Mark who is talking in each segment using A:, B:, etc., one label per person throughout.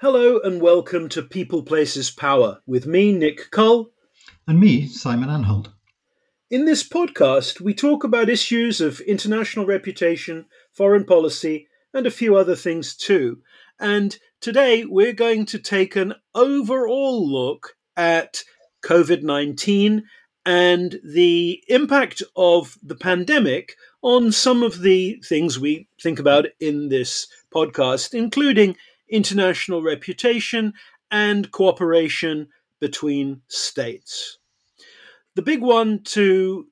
A: Hello and welcome to People Places Power with me, Nick Cull.
B: And me, Simon Anholt.
A: In this podcast, we talk about issues of international reputation, foreign policy, and a few other things too. And today we're going to take an overall look at COVID 19 and the impact of the pandemic on some of the things we think about in this podcast, including international reputation, and cooperation between states. The big one to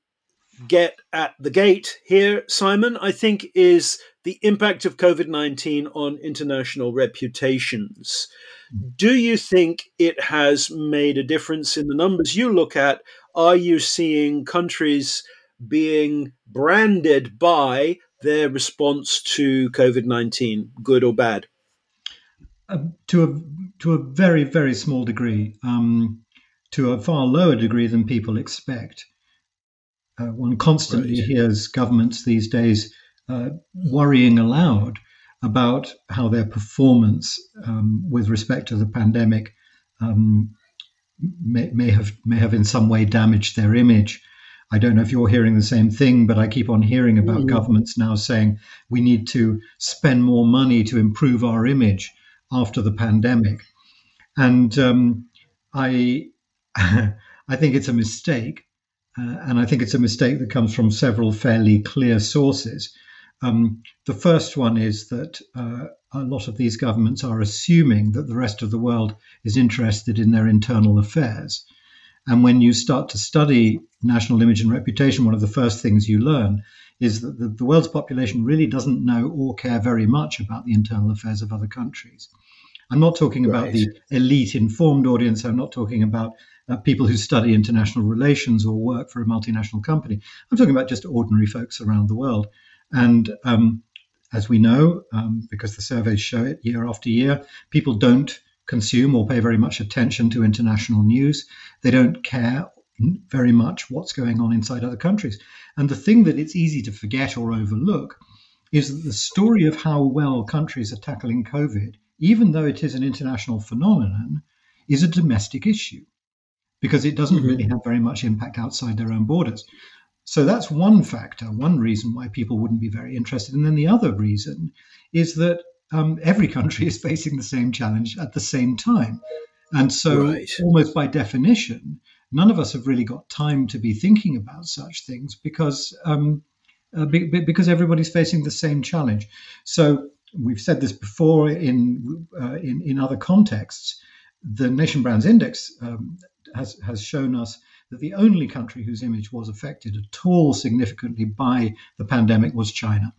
A: get at the gate here, Simon, I think, is the impact of COVID 19 on international reputations. Do you think it has made a difference in the numbers you look at? Are you seeing countries being branded by their response to COVID 19, good or bad?
B: Uh, to a to a very very small degree, um, to a far lower degree than people expect. Uh, one constantly right. hears governments these days uh, worrying aloud about how their performance um, with respect to the pandemic um, may, may have may have in some way damaged their image. I don't know if you're hearing the same thing, but I keep on hearing about mm. governments now saying we need to spend more money to improve our image after the pandemic. And um, I, I think it's a mistake. Uh, and I think it's a mistake that comes from several fairly clear sources. Um, the first one is that uh, a lot of these governments are assuming that the rest of the world is interested in their internal affairs. And when you start to study national image and reputation, one of the first things you learn is that the, the world's population really doesn't know or care very much about the internal affairs of other countries. I'm not talking right. about the elite informed audience. I'm not talking about uh, people who study international relations or work for a multinational company. I'm talking about just ordinary folks around the world. And um, as we know, um, because the surveys show it year after year, people don't consume or pay very much attention to international news. They don't care very much what's going on inside other countries. And the thing that it's easy to forget or overlook is that the story of how well countries are tackling COVID even though it is an international phenomenon, is a domestic issue because it doesn't mm-hmm. really have very much impact outside their own borders. So that's one factor, one reason why people wouldn't be very interested. And then the other reason is that um, every country is facing the same challenge at the same time. And so, right. almost by definition, none of us have really got time to be thinking about such things because um, uh, be, because everybody's facing the same challenge. So, we've said this before in uh, in, in other contexts. The Nation Brands Index um, has has shown us that the only country whose image was affected at all significantly by the pandemic was China.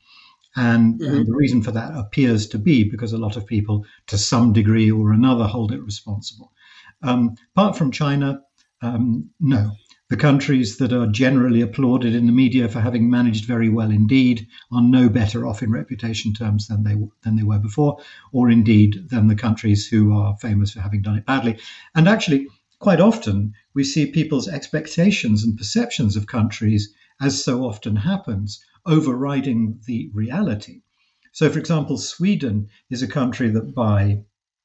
B: And, mm-hmm. and, the reason for that appears to be because a lot of people, to some degree or another, hold it responsible. Um, apart from China, um, no. The countries that are generally applauded in the media for having managed very well indeed are no better off in reputation terms than they than they were before, or indeed than the countries who are famous for having done it badly. And actually, quite often we see people's expectations and perceptions of countries, as so often happens, overriding the reality. So, for example, Sweden is a country that, by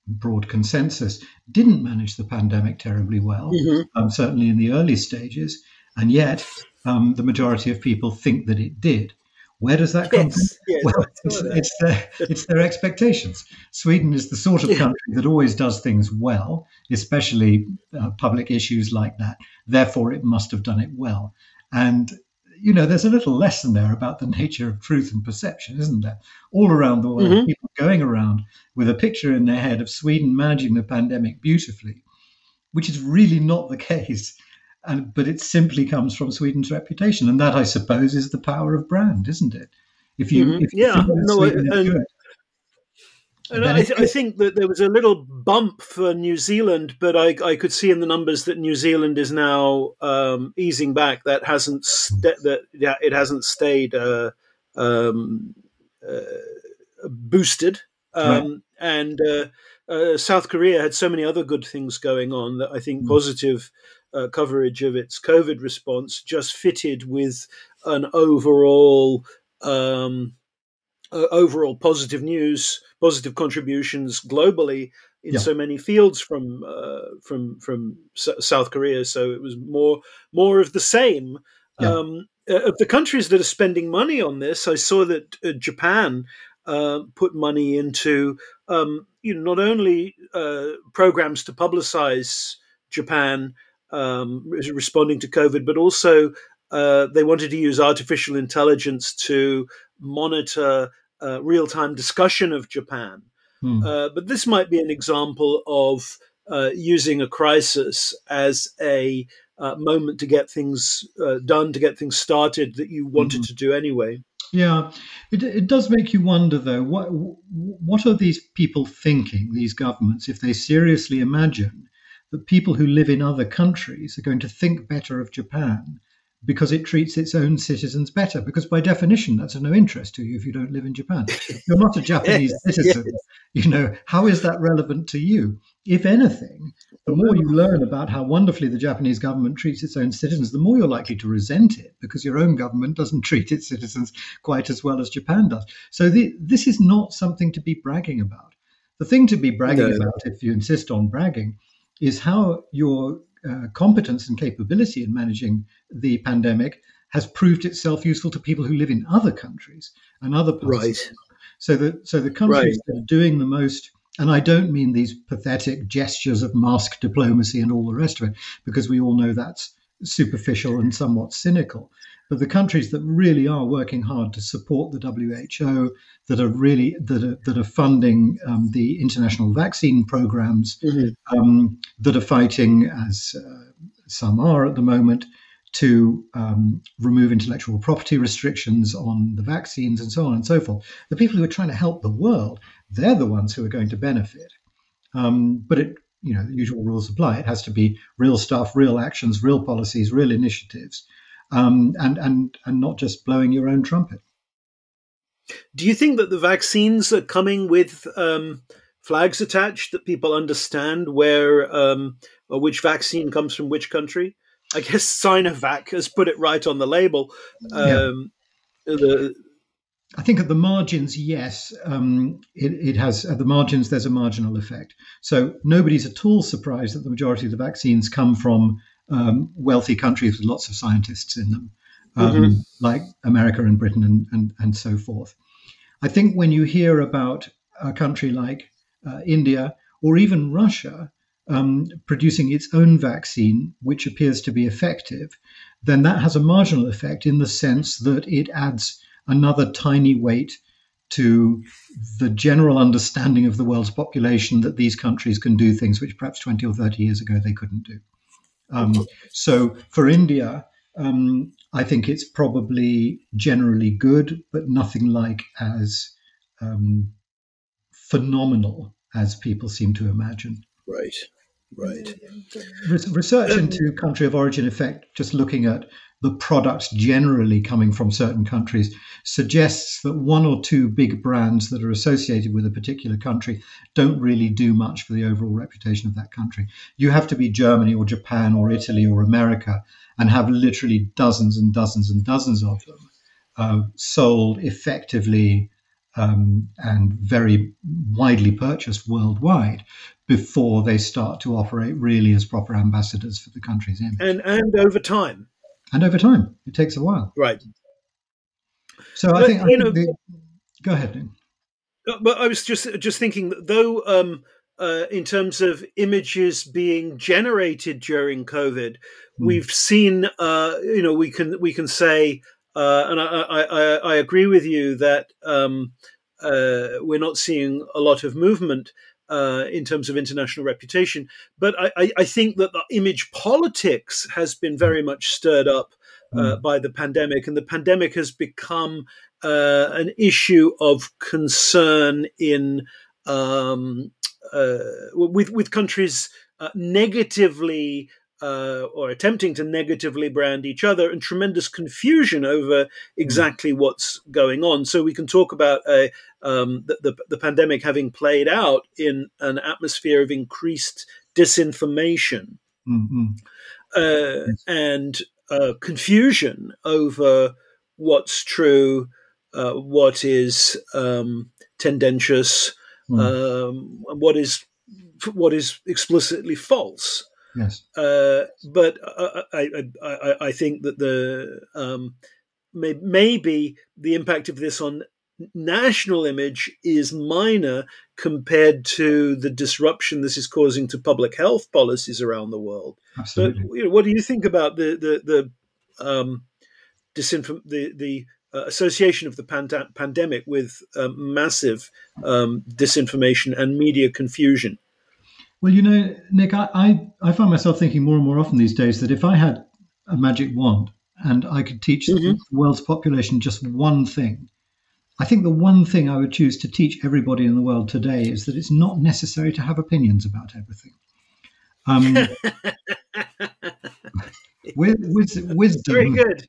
B: broad consensus, didn't manage the pandemic terribly well, mm-hmm. um, certainly in the early stages, and yet um, the majority of people think that it did. Where does that come yes, from? Yes, well, it's, it's, their, it's their expectations. Sweden is the sort of country that always does things well, especially uh, public issues like that. Therefore, it must have done it well. And you know, there's a little lesson there about the nature of truth and perception, isn't there? All around the world, mm-hmm. people going around with a picture in their head of Sweden managing the pandemic beautifully, which is really not the case. And, but it simply comes from Sweden's reputation, and that, I suppose, is the power of brand, isn't it?
A: If you, mm-hmm. if you yeah, no, and, and I, I, think that there was a little bump for New Zealand, but I, I could see in the numbers that New Zealand is now um, easing back. That hasn't st- that yeah, it hasn't stayed uh, um, uh, boosted, um, right. and uh, uh, South Korea had so many other good things going on that I think mm. positive uh, coverage of its COVID response just fitted with an overall. Um, uh, overall positive news, positive contributions globally in yeah. so many fields from uh, from from S- South Korea. So it was more more of the same. Yeah. Um, uh, of the countries that are spending money on this, I saw that uh, Japan uh, put money into um, you know not only uh, programs to publicize Japan um, responding to COVID, but also uh, they wanted to use artificial intelligence to monitor uh, real time discussion of Japan. Hmm. but this might be an example of using a crisis as a uh, moment to get things uh, done, to get things started that you wanted mm-hmm. to do anyway.
B: Yeah, it, it does make you wonder, though, what what are these people thinking? These governments, if they seriously imagine that people who live in other countries are going to think better of Japan because it treats its own citizens better. Because by definition, that's of no interest to you if you don't live in Japan. You're not a Japanese citizen. You know, how is that relevant to you? If anything, the more you learn about how wonderfully the Japanese government treats its own citizens, the more you're likely to resent it because your own government doesn't treat its citizens quite as well as Japan does. So the, this is not something to be bragging about. The thing to be bragging no. about, if you insist on bragging, is how your uh, competence and capability in managing the pandemic has proved itself useful to people who live in other countries and other parts.
A: Right.
B: So that so the countries right. that are doing the most, and I don't mean these pathetic gestures of mask diplomacy and all the rest of it, because we all know that's superficial and somewhat cynical. But the countries that really are working hard to support the WHO, that are really that are, that are funding um, the international vaccine programs, mm-hmm. um, that are fighting, as uh, some are at the moment, to um, remove intellectual property restrictions on the vaccines and so on and so forth. The people who are trying to help the world, they're the ones who are going to benefit. Um, but it, you know, the usual rules apply. It has to be real stuff, real actions, real policies, real initiatives um, and and and not just blowing your own trumpet.
A: Do you think that the vaccines are coming with um, flags attached that people understand where um, or which vaccine comes from which country? I guess Sinovac has put it right on the label. Yeah. Um, the,
B: I think at the margins, yes, um, it, it, has. At the margins, there's a marginal effect. So nobody's at all surprised that the majority of the vaccines come from um, wealthy countries with lots of scientists in them, um, mm-hmm. like America and Britain and, and, and so forth. I think when you hear about a country like uh, India or even Russia um, producing its own vaccine, which appears to be effective, then that has a marginal effect in the sense that it adds another tiny weight to the general understanding of the world's population that these countries can do things which perhaps 20 or 30 years ago they couldn't do. Um, so for India, um, I think it's probably generally good, but nothing like as um, phenomenal as people seem to imagine.
A: Right, right.
B: research into country of origin effect, just looking at the products generally coming from certain countries suggests that one or two big brands that are associated with a particular country don't really do much for the overall reputation of that country. You have to be Germany or Japan or Italy or America and have literally dozens and dozens and dozens of them uh, sold effectively um, and very widely purchased worldwide before they start to operate really as proper ambassadors for the country's image.
A: And and over time,
B: and over time. It takes a while.
A: Right.
B: So but, I think, I think know, the, go ahead.
A: But I was just just thinking that though, um, uh, in terms of images being generated during COVID, hmm. we've seen, uh, you know, we can we can say, uh, and I, I, I, agree with you that um, uh, we're not seeing a lot of movement uh, in terms of international reputation. But I, I, think that the image politics has been very much stirred up uh, mm. by the pandemic, and the pandemic has become uh, an issue of concern in um, uh, with with countries uh, negatively uh, or attempting to negatively brand each other and tremendous confusion over exactly what's going on. So we can talk about a, um, the, the, the, pandemic having played out in an atmosphere of increased disinformation mm-hmm. uh, and uh, confusion over what's true uh, what is um, tendentious, mm. what is what is explicitly false.
B: Yes.
A: Uh, but I, I, I, I, think that the um, may, maybe the impact of this on national image is minor compared to the disruption this is causing to public health policies around the world.
B: Absolutely.
A: But you know, what do you think about the the the um, disinform- the the uh, association of the pand- pandemic with um, massive um, disinformation and media confusion?
B: Well, you know, Nick, I, I, I, find myself thinking more and more often these days that if I had a magic wand and I could teach mm-hmm. the world's population just one thing, I think the one thing I would choose to teach everybody in the world today is that it's not necessary to have opinions about everything. Um, wisdom,
A: Very good.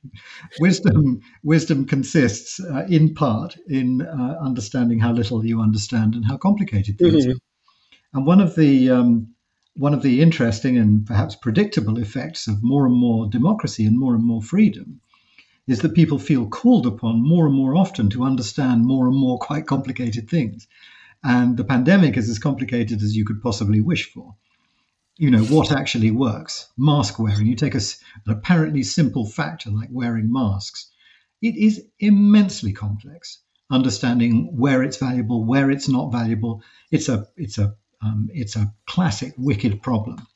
B: wisdom, wisdom consists uh, in part in uh, understanding how little you understand and how complicated things mm-hmm. are. And one of the um, one of the interesting and perhaps predictable effects of more and more democracy and more and more freedom is that people feel called upon more and more often to understand more and more quite complicated things. And the pandemic is as complicated as you could possibly wish for. You know, what actually works? Mask wearing. You take a, an apparently simple factor like wearing masks, it is immensely complex. Understanding where it's valuable, where it's not valuable. It's a, it's a um, it's a classic wicked problem.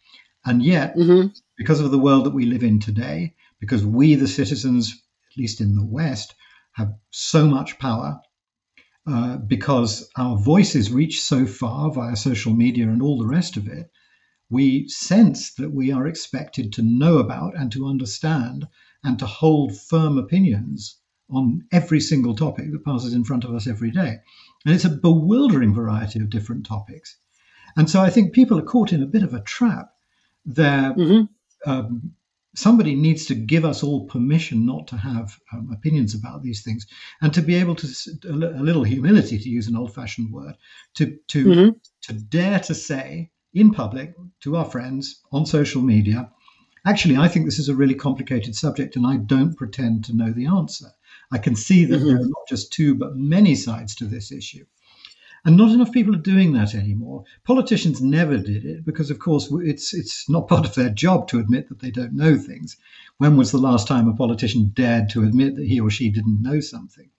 B: And yet, mm-hmm. because of the world that we live in today, because we, the citizens, at least in the West, have so much power, uh, because our voices reach so far via social media and all the rest of it, we sense that we are expected to know about and to understand and to hold firm opinions on every single topic that passes in front of us every day. And it's a bewildering variety of different topics. And so I think people are caught in a bit of a trap there. Mm-hmm. Um, somebody needs to give us all permission not to have um, opinions about these things and to be able to a little humility to use an old-fashioned word to to mm-hmm. to dare to say in public to our friends on social media actually i think this is a really complicated subject and i don't pretend to know the answer i can see that mm-hmm. there are not just two but many sides to this issue and not enough people are doing that anymore. Politicians never did it because, of course, it's it's not part of their job to admit that they don't know things. When was the last time a politician dared to admit that he or she didn't know something?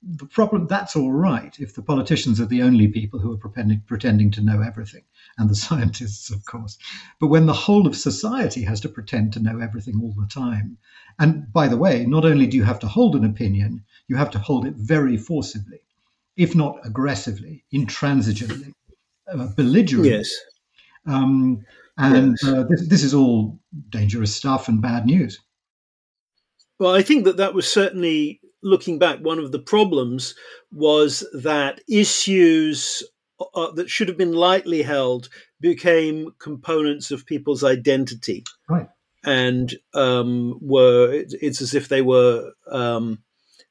B: The problem that's all right if the politicians are the only people who are pretending, pretending to know everything, and the scientists, of course. But when the whole of society has to pretend to know everything all the time, and by the way, not only do you have to hold an opinion, you have to hold it very forcibly if not aggressively, intransigently, uh, belligerent.
A: Yes.
B: Um, and yes. Uh, this, this is all dangerous stuff and bad news.
A: Well, I think that that was certainly looking back. One of the problems was that issues uh, that should have been lightly held became components of people's identity,
B: right?
A: And um, were it, it's as if they were um,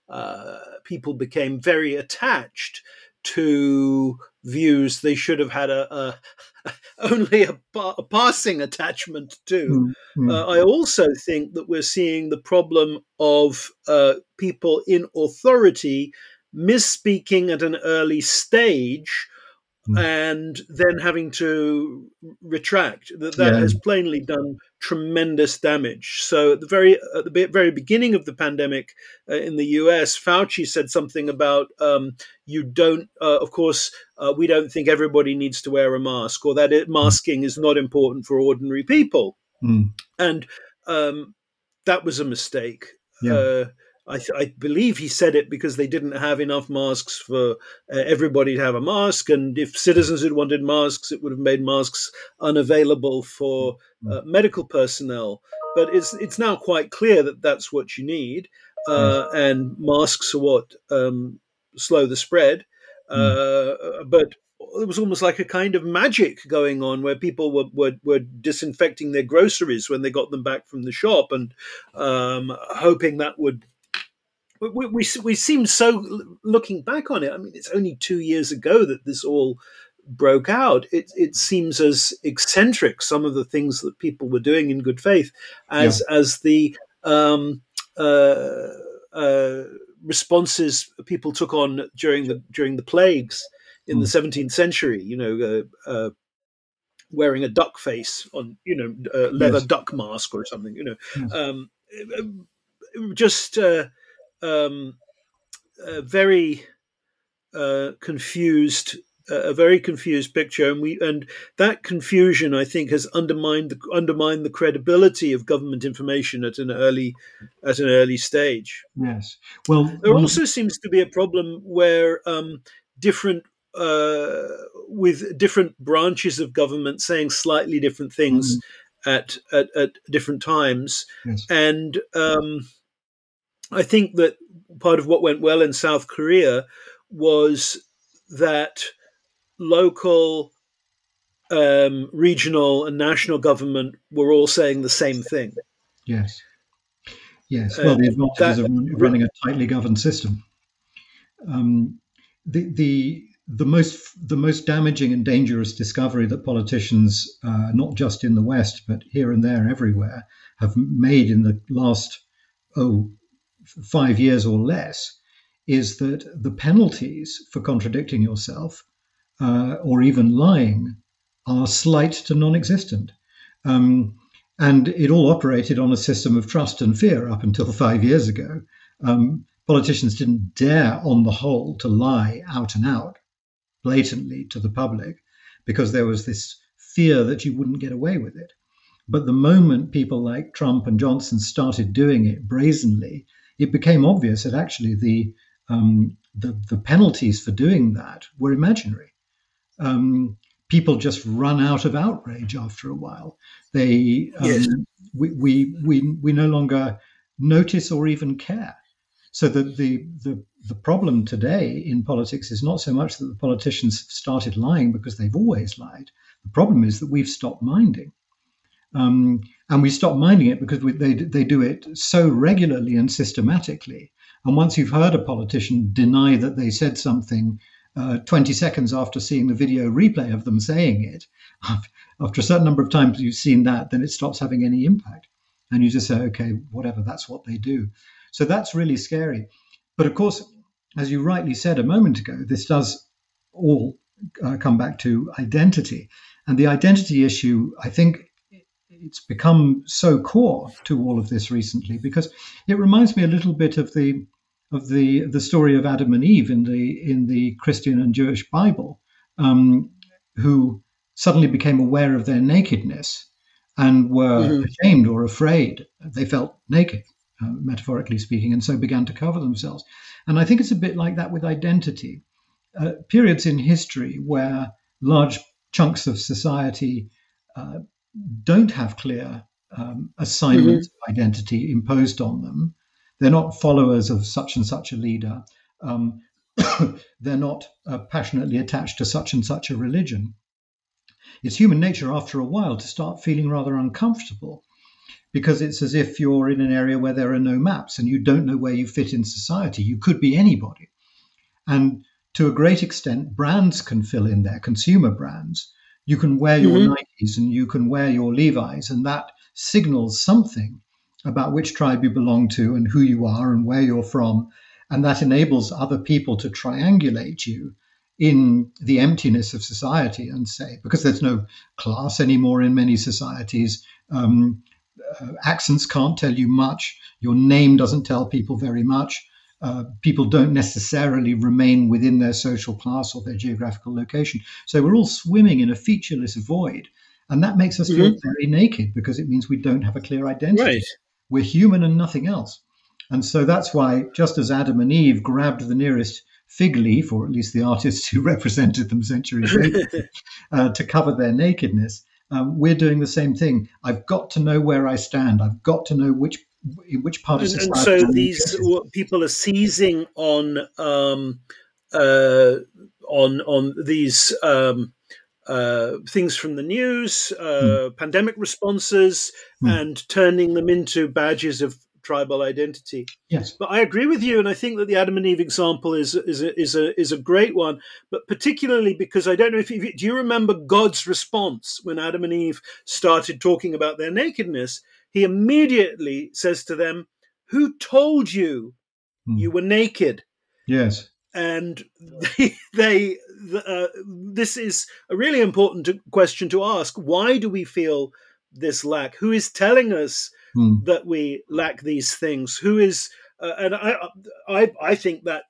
A: uh, people became very attached to views they should have had a, a only a, a, passing attachment to. Mm-hmm. Uh, I also think that we're seeing the problem of uh, people in authority misspeaking at an early stage mm. and then having to retract. That that yeah. has plainly done tremendous damage. So at the very at the very beginning of the pandemic uh, in the U.S., Fauci said something about um, you don't. Uh, of course, uh, we don't think everybody needs to wear a mask, or that it, masking is not important for ordinary people,
B: mm.
A: and um, that was a mistake.
B: Yeah. Uh,
A: I, I, believe he said it because they didn't have enough masks for uh, everybody to have a mask, and if citizens had wanted masks, it would have made masks unavailable for mm. uh, medical personnel. But it's it's now quite clear that that's what you need, uh, and masks are what um, slow the spread. Mm. Uh, but it was almost like a kind of magic going on where people were, were, were disinfecting their groceries when they got them back from the shop and um, hoping that would we, we, we seem so looking back on it. I mean, it's only two years ago that this all broke out. It it seems as eccentric some of the things that people were doing in good faith as yeah. as the um, uh, uh, responses people took on during the during the plagues in mm. the 17th century. You know, uh, uh, wearing a duck face on, you know, a leather yes. duck mask or something. You know, yes. um, just um, very uh, confused a very confused picture, and we and that confusion, I think, has undermined the undermined the credibility of government information at an early at an early stage.
B: Yes. Well,
A: there well, also seems to be a problem where um, different uh, with different branches of government saying slightly different things mm-hmm. at, at, at different times, yes. and um, I think that part of what went well in South Korea was that local, um, regional, and national government were all saying the same thing.
B: Yes. Yes. Well, the advantages that, of running a tightly governed system. Um, the the the most the most damaging and dangerous discovery that politicians, uh, not just in the West but here and there everywhere, have made in the last oh five years or less, is that the penalties for contradicting yourself uh, or even lying are slight to non existent. Um, and it all operated on a system of trust and fear up until five years ago. Um, politicians didn't dare, on the whole, to lie out and out, blatantly to the public, because there was this fear that you wouldn't get away with it. But the moment people like Trump and Johnson started doing it brazenly, it became obvious that actually the um, the, the penalties for doing that were imaginary um, people just run out of outrage after a while. They um, yes. we, we we we no longer notice or even care. So the, the the the problem today in politics is not so much that the politicians started lying because they've always lied. The problem is that we've stopped minding. Um, and we stop minding it because we, they they do it so regularly and systematically. And once you've heard a politician deny that they said something uh, 20 seconds after seeing the video replay of them saying it, after a certain number of times you've seen that, then it stops having any impact. And you just say, okay, whatever, that's what they do. So that's really scary. But of course, as you rightly said a moment ago, this does all uh, come back to identity. And the identity issue, I think it's become so core to all of this recently because it reminds me a little bit of the of the the story of Adam and Eve in the in the Christian and Jewish Bible, um, who suddenly became aware of their nakedness and were mm-hmm. ashamed or afraid. They felt naked, uh, metaphorically speaking, and so began to cover themselves. And I think it's a bit like that with identity. Uh, periods in history where large chunks of society uh, don't have clear um, assignments mm-hmm. of identity imposed on them they're not followers of such and such a leader. Um, they're not uh, passionately attached to such and such a religion. It's human nature after a while to start feeling rather uncomfortable because it's as if you're in an area where there are no maps and you don't know where you fit in society. You could be anybody. And to a great extent, brands can fill in there, consumer brands. You can wear your mm-hmm. Nikes and you can wear your Levi's, and that signals something about which tribe you belong to and who you are and where you're from. And that enables other people to triangulate you in the emptiness of society and say, because there's no class anymore in many societies, um, uh, accents can't tell you much, your name doesn't tell people very much. Uh, people don't necessarily remain within their social class or their geographical location. So we're all swimming in a featureless void. And that makes us mm-hmm. feel very naked because it means we don't have a clear identity.
A: Right.
B: We're human and nothing else. And so that's why, just as Adam and Eve grabbed the nearest fig leaf, or at least the artists who represented them centuries later, uh, to cover their nakedness, um, we're doing the same thing. I've got to know where I stand. I've got to know which which part of society.
A: And, so these people are seizing on um, uh, on on these um, uh, things from the news, uh, mm. pandemic responses, mm. and turning them into badges of tribal identity.
B: Yes,
A: but I agree with you, and I think that the Adam and Eve example is is a, is a is a great one. But particularly because I don't know if you, do you remember God's response when Adam and Eve started talking about their nakedness. He immediately says to them, "Who told you mm. you were naked.
B: Yes.
A: And they, they uh, this is a really important question to ask. Why do we feel this lack? Who is telling us mm. that we lack these things? Who is, uh, and I, I, I think that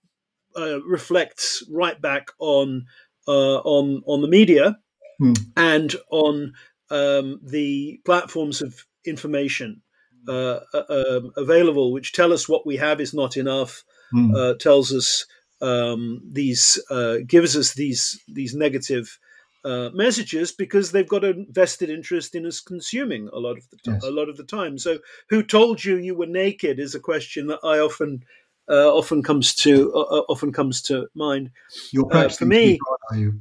A: uh, reflects right back on uh, on on the media mm. and on um, the platforms of information uh, uh, um, available, which tell us what we have is not enough, mm. tells us um, these, gives us these these negative. Uh, messages because they've got a vested interest in us consuming a lot of the time. Yes. A lot of the time. So, who told you you were naked is a question that I often uh, often comes to uh, often comes to mind.
B: You're for me. You?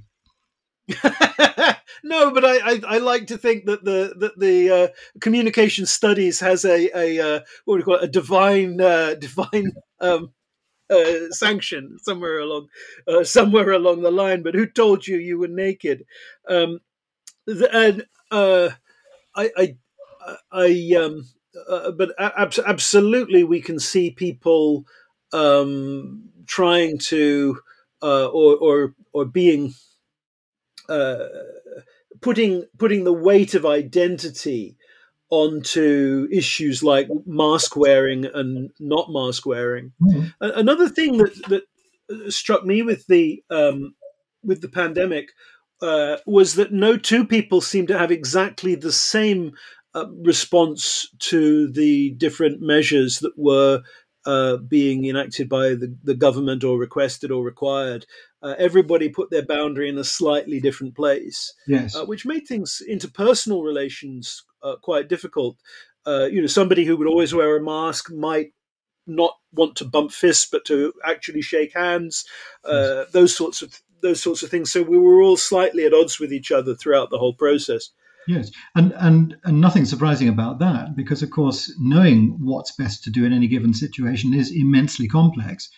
A: no, but I, I, I, like to think that the that the uh, communication studies has a a uh, what do you call it a divine uh, divine um, uh, sanction somewhere along uh, somewhere along the line. But who told you you were naked? Um, and uh, I I I um, but ab- absolutely we can see people um, trying to or or or being uh, putting putting the weight of identity onto issues like mask wearing and not mask wearing. Mm. Another thing that that struck me with the um, with the pandemic uh, was that no two people seem to have exactly the same uh, response to the different measures that were uh, being enacted by the, the government or requested or required uh, everybody put their boundary in a slightly different place,
B: yes.
A: uh, which made things interpersonal relations uh, quite difficult. Uh, you know, somebody who would always wear a mask might not want to bump fists, but to actually shake hands. Uh, yes. Those sorts of those sorts of things. So we were all slightly at odds with each other throughout the whole process.
B: Yes, and, and and nothing surprising about that because, of course, knowing what's best to do in any given situation is immensely complex.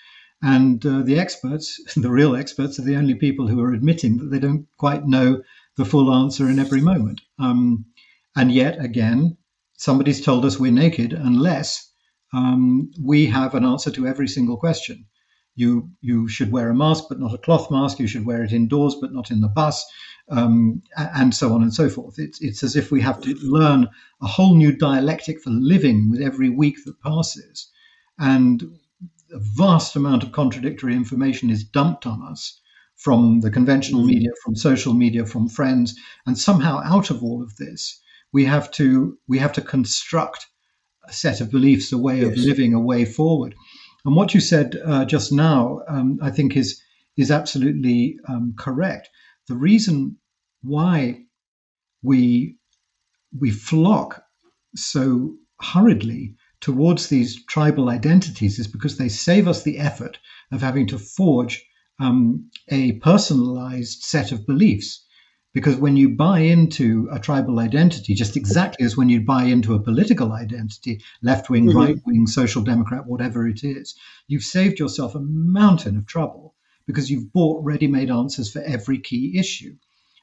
B: And uh, the experts, the real experts, are the only people who are admitting that they don't quite know the full answer in every moment. Um, and yet, again, somebody's told us we're naked unless um, we have an answer to every single question. You you should wear a mask, but not a cloth mask. You should wear it indoors, but not in the bus, um, and so on and so forth. It's it's as if we have to learn a whole new dialectic for living with every week that passes, and a vast amount of contradictory information is dumped on us from the conventional mm. media, from social media, from friends, and somehow out of all of this, we have to we have to construct a set of beliefs, a way yes. of living, a way forward. And what you said uh, just now, um, I think, is is absolutely um, correct. The reason why we we flock so hurriedly towards these tribal identities is because they save us the effort of having to forge um, a personalized set of beliefs. Because when you buy into a tribal identity, just exactly as when you buy into a political identity, left wing, mm-hmm. right wing, social democrat, whatever it is, you've saved yourself a mountain of trouble because you've bought ready made answers for every key issue.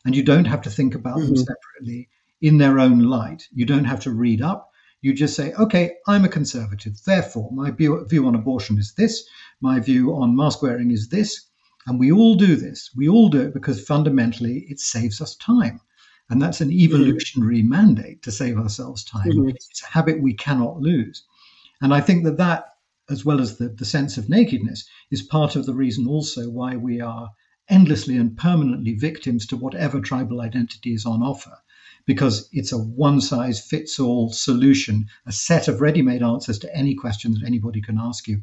B: And you don't have to think about mm-hmm. them separately in their own light. You don't have to read up. You just say, okay, I'm a conservative. Therefore, my view, view on abortion is this. My view on mask wearing is this. And we all do this. We all do it because fundamentally it saves us time. And that's an evolutionary mm-hmm. mandate to save ourselves time. Mm-hmm. It's a habit we cannot lose. And I think that that, as well as the, the sense of nakedness, is part of the reason also why we are endlessly and permanently victims to whatever tribal identity is on offer because it's a one size fits all solution, a set of ready made answers to any question that anybody can ask you.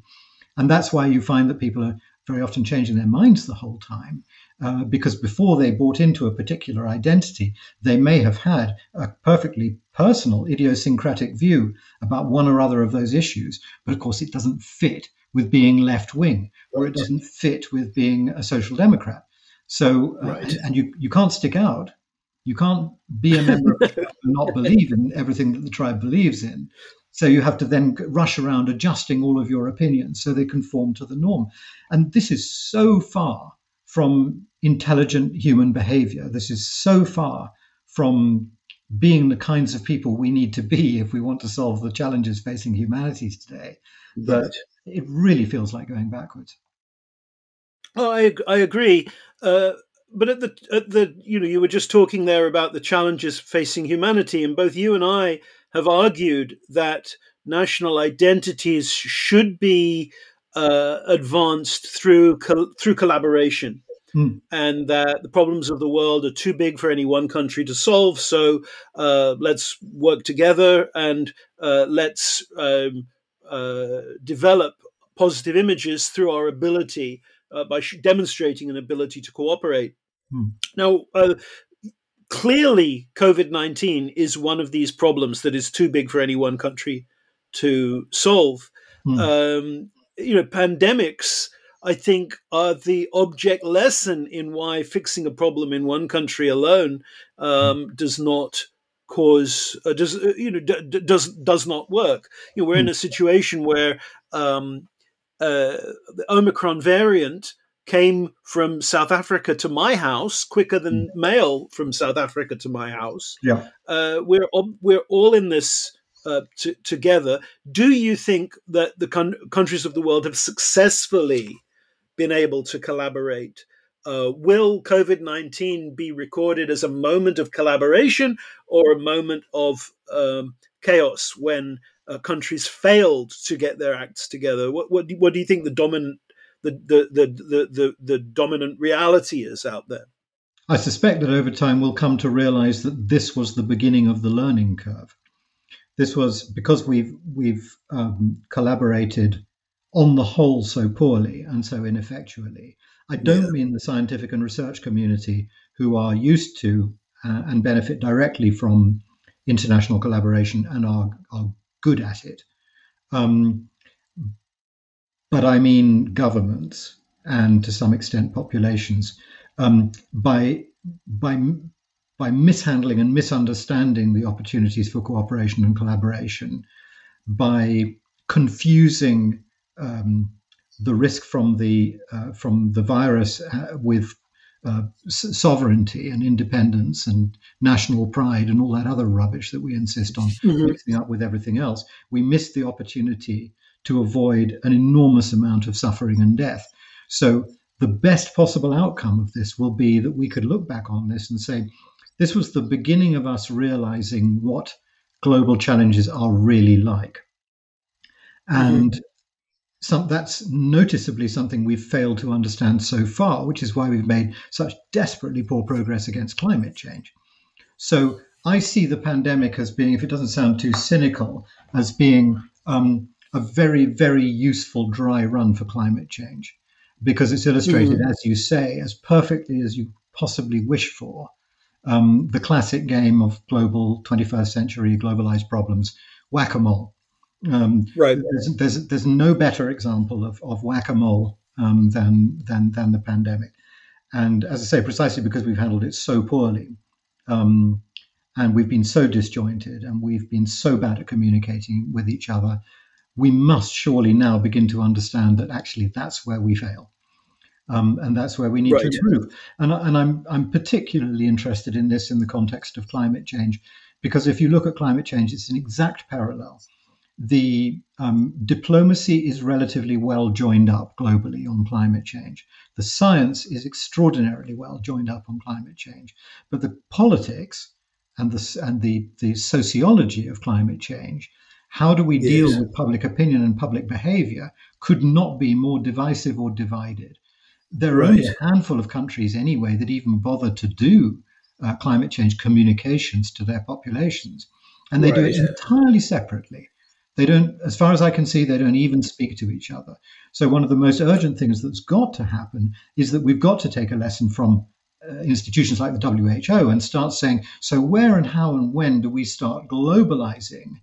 B: And that's why you find that people are very often changing their minds the whole time. Uh, because before they bought into a particular identity, they may have had a perfectly personal, idiosyncratic view about one or other of those issues. But of course, it doesn't fit with being left wing, or it doesn't fit with being a social democrat. So, uh, right. and, and you, you can't stick out you can't be a member of the tribe and not believe in everything that the tribe believes in. So you have to then rush around adjusting all of your opinions so they conform to the norm. And this is so far from intelligent human behavior. This is so far from being the kinds of people we need to be if we want to solve the challenges facing humanity today. That it really feels like going backwards.
A: Oh, I I agree. Uh, but at the at the you know you were just talking there about the challenges facing humanity, and both you and I have argued that national identities should be uh, advanced through co- through collaboration. Mm. And that the problems of the world are too big for any one country to solve. So uh, let's work together and uh, let's um, uh, develop positive images through our ability uh, by sh- demonstrating an ability to cooperate. Mm. Now, uh, clearly, COVID 19 is one of these problems that is too big for any one country to solve. Mm. Um, you know, pandemics, I think, are the object lesson in why fixing a problem in one country alone um, mm. does not cause uh, does uh, you know d- d- does does not work. You know, we're in hmm. a situation where um, uh, the Omicron variant came from South Africa to my house quicker than mm. mail from South Africa to my house.
B: Yeah,
A: uh, we're we're all in this uh, t- together. Do you think that the con- countries of the world have successfully been able to collaborate? Uh, will COVID 19 be recorded as a moment of collaboration or a moment of um, chaos when uh, countries failed to get their acts together? What, what, what do you think the dominant the, the, the, the, the, the dominant reality is out there?
B: I suspect that over time we'll come to realize that this was the beginning of the learning curve this was because we've we've um, collaborated on the whole so poorly and so ineffectually. I don't yeah. mean the scientific and research community who are used to uh, and benefit directly from international collaboration and are are good at it. Um, but I mean governments and to some extent populations um, by by by mishandling and misunderstanding the opportunities for cooperation and collaboration, by confusing um, the risk from the uh, from the virus uh, with uh, sovereignty and independence and national pride and all that other rubbish that we insist on mm-hmm. mixing up with everything else, we miss the opportunity to avoid an enormous amount of suffering and death. So the best possible outcome of this will be that we could look back on this and say, this was the beginning of us realizing what global challenges are really like. And mm-hmm. some, that's noticeably something we've failed to understand so far, which is why we've made such desperately poor progress against climate change. So I see the pandemic as being, if it doesn't sound too cynical, as being um, a very, very useful dry run for climate change because it's illustrated, mm-hmm. as you say, as perfectly as you possibly wish for um, the classic game of global 21st century globalized problems, whack a mole. Um,
A: right.
B: There's, there's, there's, no better example of, of whack a mole um, than, than, than the pandemic. And as I say, precisely because we've handled it so poorly, um, and we've been so disjointed, and we've been so bad at communicating with each other, we must surely now begin to understand that actually that's where we fail. Um, and that's where we need right. to improve. And, and I'm I'm particularly interested in this in the context of climate change, because if you look at climate change, it's an exact parallel. The um, diplomacy is relatively well joined up globally on climate change. The science is extraordinarily well joined up on climate change, but the politics and the and the the sociology of climate change how do we deal with public opinion and public behavior could not be more divisive or divided. There are right. only a handful of countries, anyway, that even bother to do uh, climate change communications to their populations. And they right. do it entirely separately. They don't, as far as I can see, they don't even speak to each other. So, one of the most urgent things that's got to happen is that we've got to take a lesson from uh, institutions like the WHO and start saying, so where and how and when do we start globalizing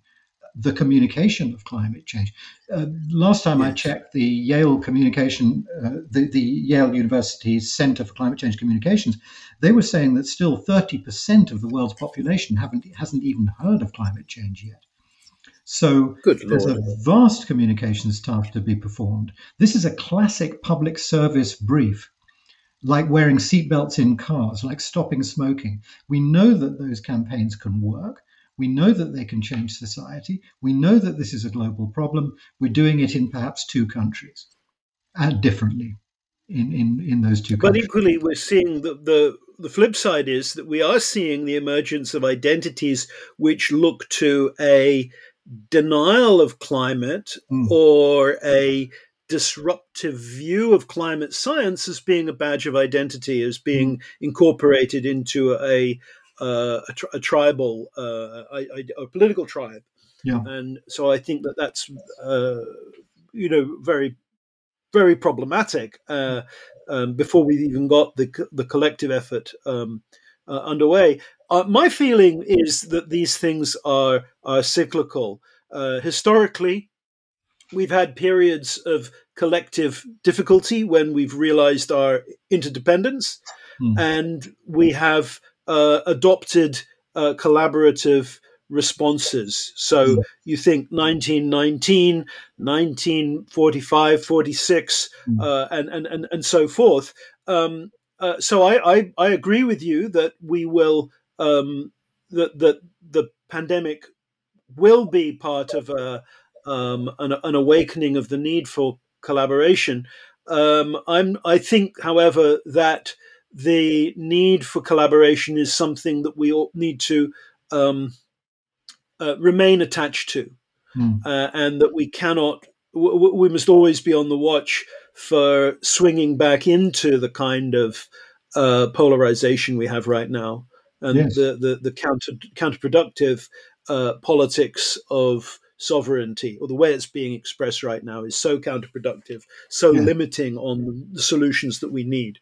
B: the communication of climate change. Uh, last time yes. I checked, the Yale Communication, uh, the, the Yale University Center for Climate Change Communications, they were saying that still 30% of the world's population haven't hasn't even heard of climate change yet. So Good there's Lord. a vast communications task to be performed. This is a classic public service brief like wearing seatbelts in cars, like stopping smoking. We know that those campaigns can work. We know that they can change society. We know that this is a global problem. We're doing it in perhaps two countries and uh, differently in, in, in those two countries.
A: But equally, we're seeing the, the, the flip side is that we are seeing the emergence of identities which look to a denial of climate mm. or a disruptive view of climate science as being a badge of identity, as being mm. incorporated into a uh, a, tri- a, tribal, uh, a, a, political tribe.
B: Yeah.
A: And so I think that that's, uh, you know, very, very problematic. Uh, um, before we even got the the collective effort um, uh, underway, uh, my feeling is that these things are are cyclical. historically, we've had periods of collective difficulty when we've realized our interdependence, mm. and we have uh, adopted uh, collaborative responses. So you think 1919, 1945, 46, mm. uh, and, and, and, and so forth. Um, uh, so I, I, I, agree with you that we will, um, that, that the pandemic will be part of a, um, an, an, awakening of the need for collaboration. Um, I'm, I think, however, that the need for collaboration is something that we all need to um, uh, remain attached to, mm. uh, and that we cannot. W- we must always be on the watch for swinging back into the kind of uh, polarization we have right now, and yes. the, the, the counter counterproductive uh, politics of sovereignty, or the way it's being expressed right now, is so counterproductive, so yeah. limiting on the solutions that we need.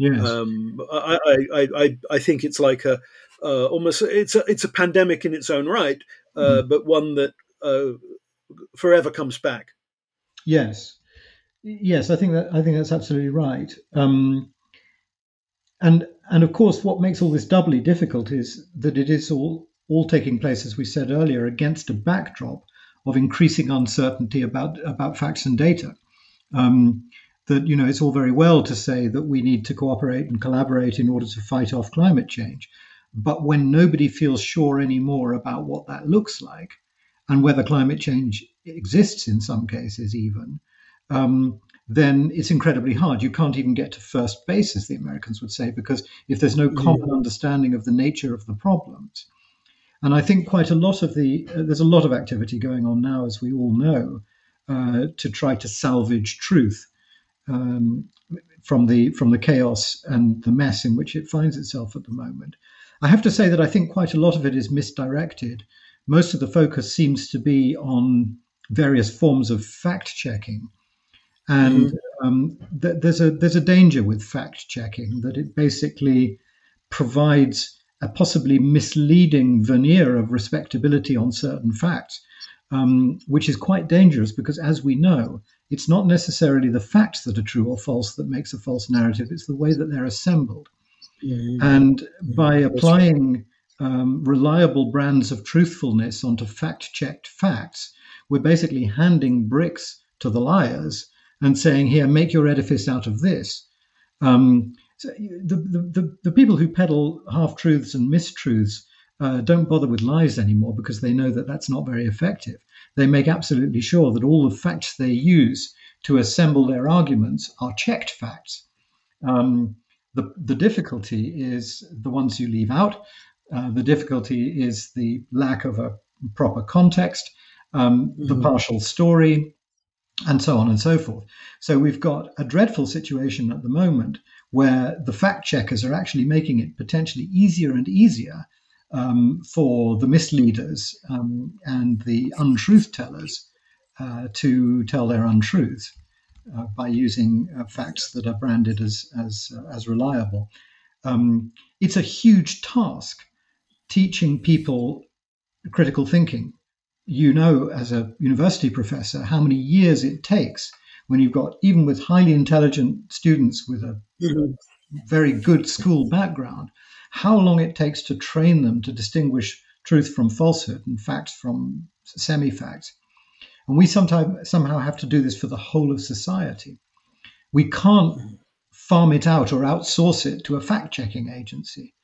B: Yes.
A: Um, I, I, I, I think it's like a uh, almost it's a it's a pandemic in its own right, uh, mm. but one that uh, forever comes back.
B: Yes, yes, I think that I think that's absolutely right. Um, and and of course, what makes all this doubly difficult is that it is all all taking place, as we said earlier, against a backdrop of increasing uncertainty about about facts and data. Um, that you know it's all very well to say that we need to cooperate and collaborate in order to fight off climate change, but when nobody feels sure anymore about what that looks like and whether climate change exists in some cases even, um, then it's incredibly hard. You can't even get to first base, as the Americans would say, because if there's no common yeah. understanding of the nature of the problems, and I think quite a lot of the uh, there's a lot of activity going on now, as we all know, uh, to try to salvage truth um, from the from the chaos and the mess in which it finds itself at the moment. I have to say that I think quite a lot of it is misdirected. Most of the focus seems to be on various forms of fact checking, and mm-hmm. um, th- there's a there's a danger with fact checking that it basically provides a possibly misleading veneer of respectability on certain facts, um, which is quite dangerous because, as we know, it's not necessarily the facts that are true or false that makes a false narrative, it's the way that they're assembled. And by applying um, reliable brands of truthfulness onto fact checked facts, we're basically handing bricks to the liars and saying, here, make your edifice out of this. Um, so the, the, the, the, people who peddle half truths and mistruths uh, don't bother with lies anymore because they know that that's not very effective they make absolutely sure that all the facts they use to assemble their arguments are checked facts. Um, the, the difficulty is the ones you leave out. Uh, the difficulty is the lack of a proper context, um, mm-hmm. the partial story, and so on and so forth. So we've got a dreadful situation at the moment where the fact checkers are actually making it potentially easier and easier um, for the misleaders um, and the untruth tellers uh, to tell their untruths uh, by using uh, facts that are branded as as uh, as reliable. Um, it's a huge task teaching people critical thinking. You know, as a university professor, how many years it takes when you've got even with highly intelligent students with a mm-hmm. very good school background how long it takes to train them to distinguish truth from falsehood and facts from semi facts. And we sometimes somehow have to do this for the whole of society. We can't farm it out or outsource it to a fact checking agency.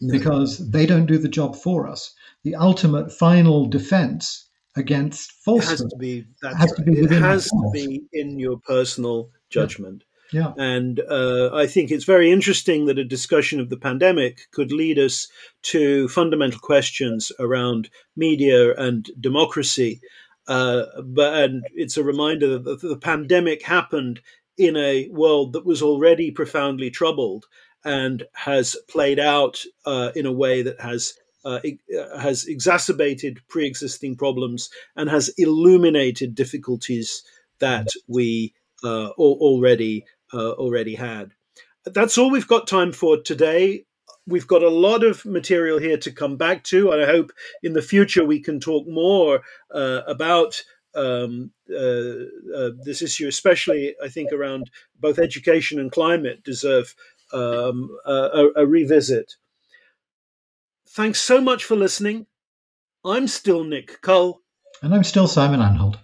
B: no. because they don't do the job for us. The ultimate final defense against falsehood
A: it has to be, has right. to be, it has to be in your personal judgment.
B: Yeah.
A: Yeah. And uh, I think it's very interesting that a discussion of the pandemic could lead us to fundamental questions around media and democracy. Uh, but and it's a reminder that the, pandemic happened in a world that was already profoundly troubled and has played out uh, in a way that has uh, uh, has exacerbated pre-existing problems and has illuminated difficulties that we uh, already uh, already had. That's all we've got time for today. We've got a lot of material here to come back to, and I hope in the future we can talk more uh, about um, uh, this issue, especially I think around both education and climate, deserve um, a, a, revisit. Thanks so much for listening. I'm still Nick Cull.
B: And I'm still Simon Anholt.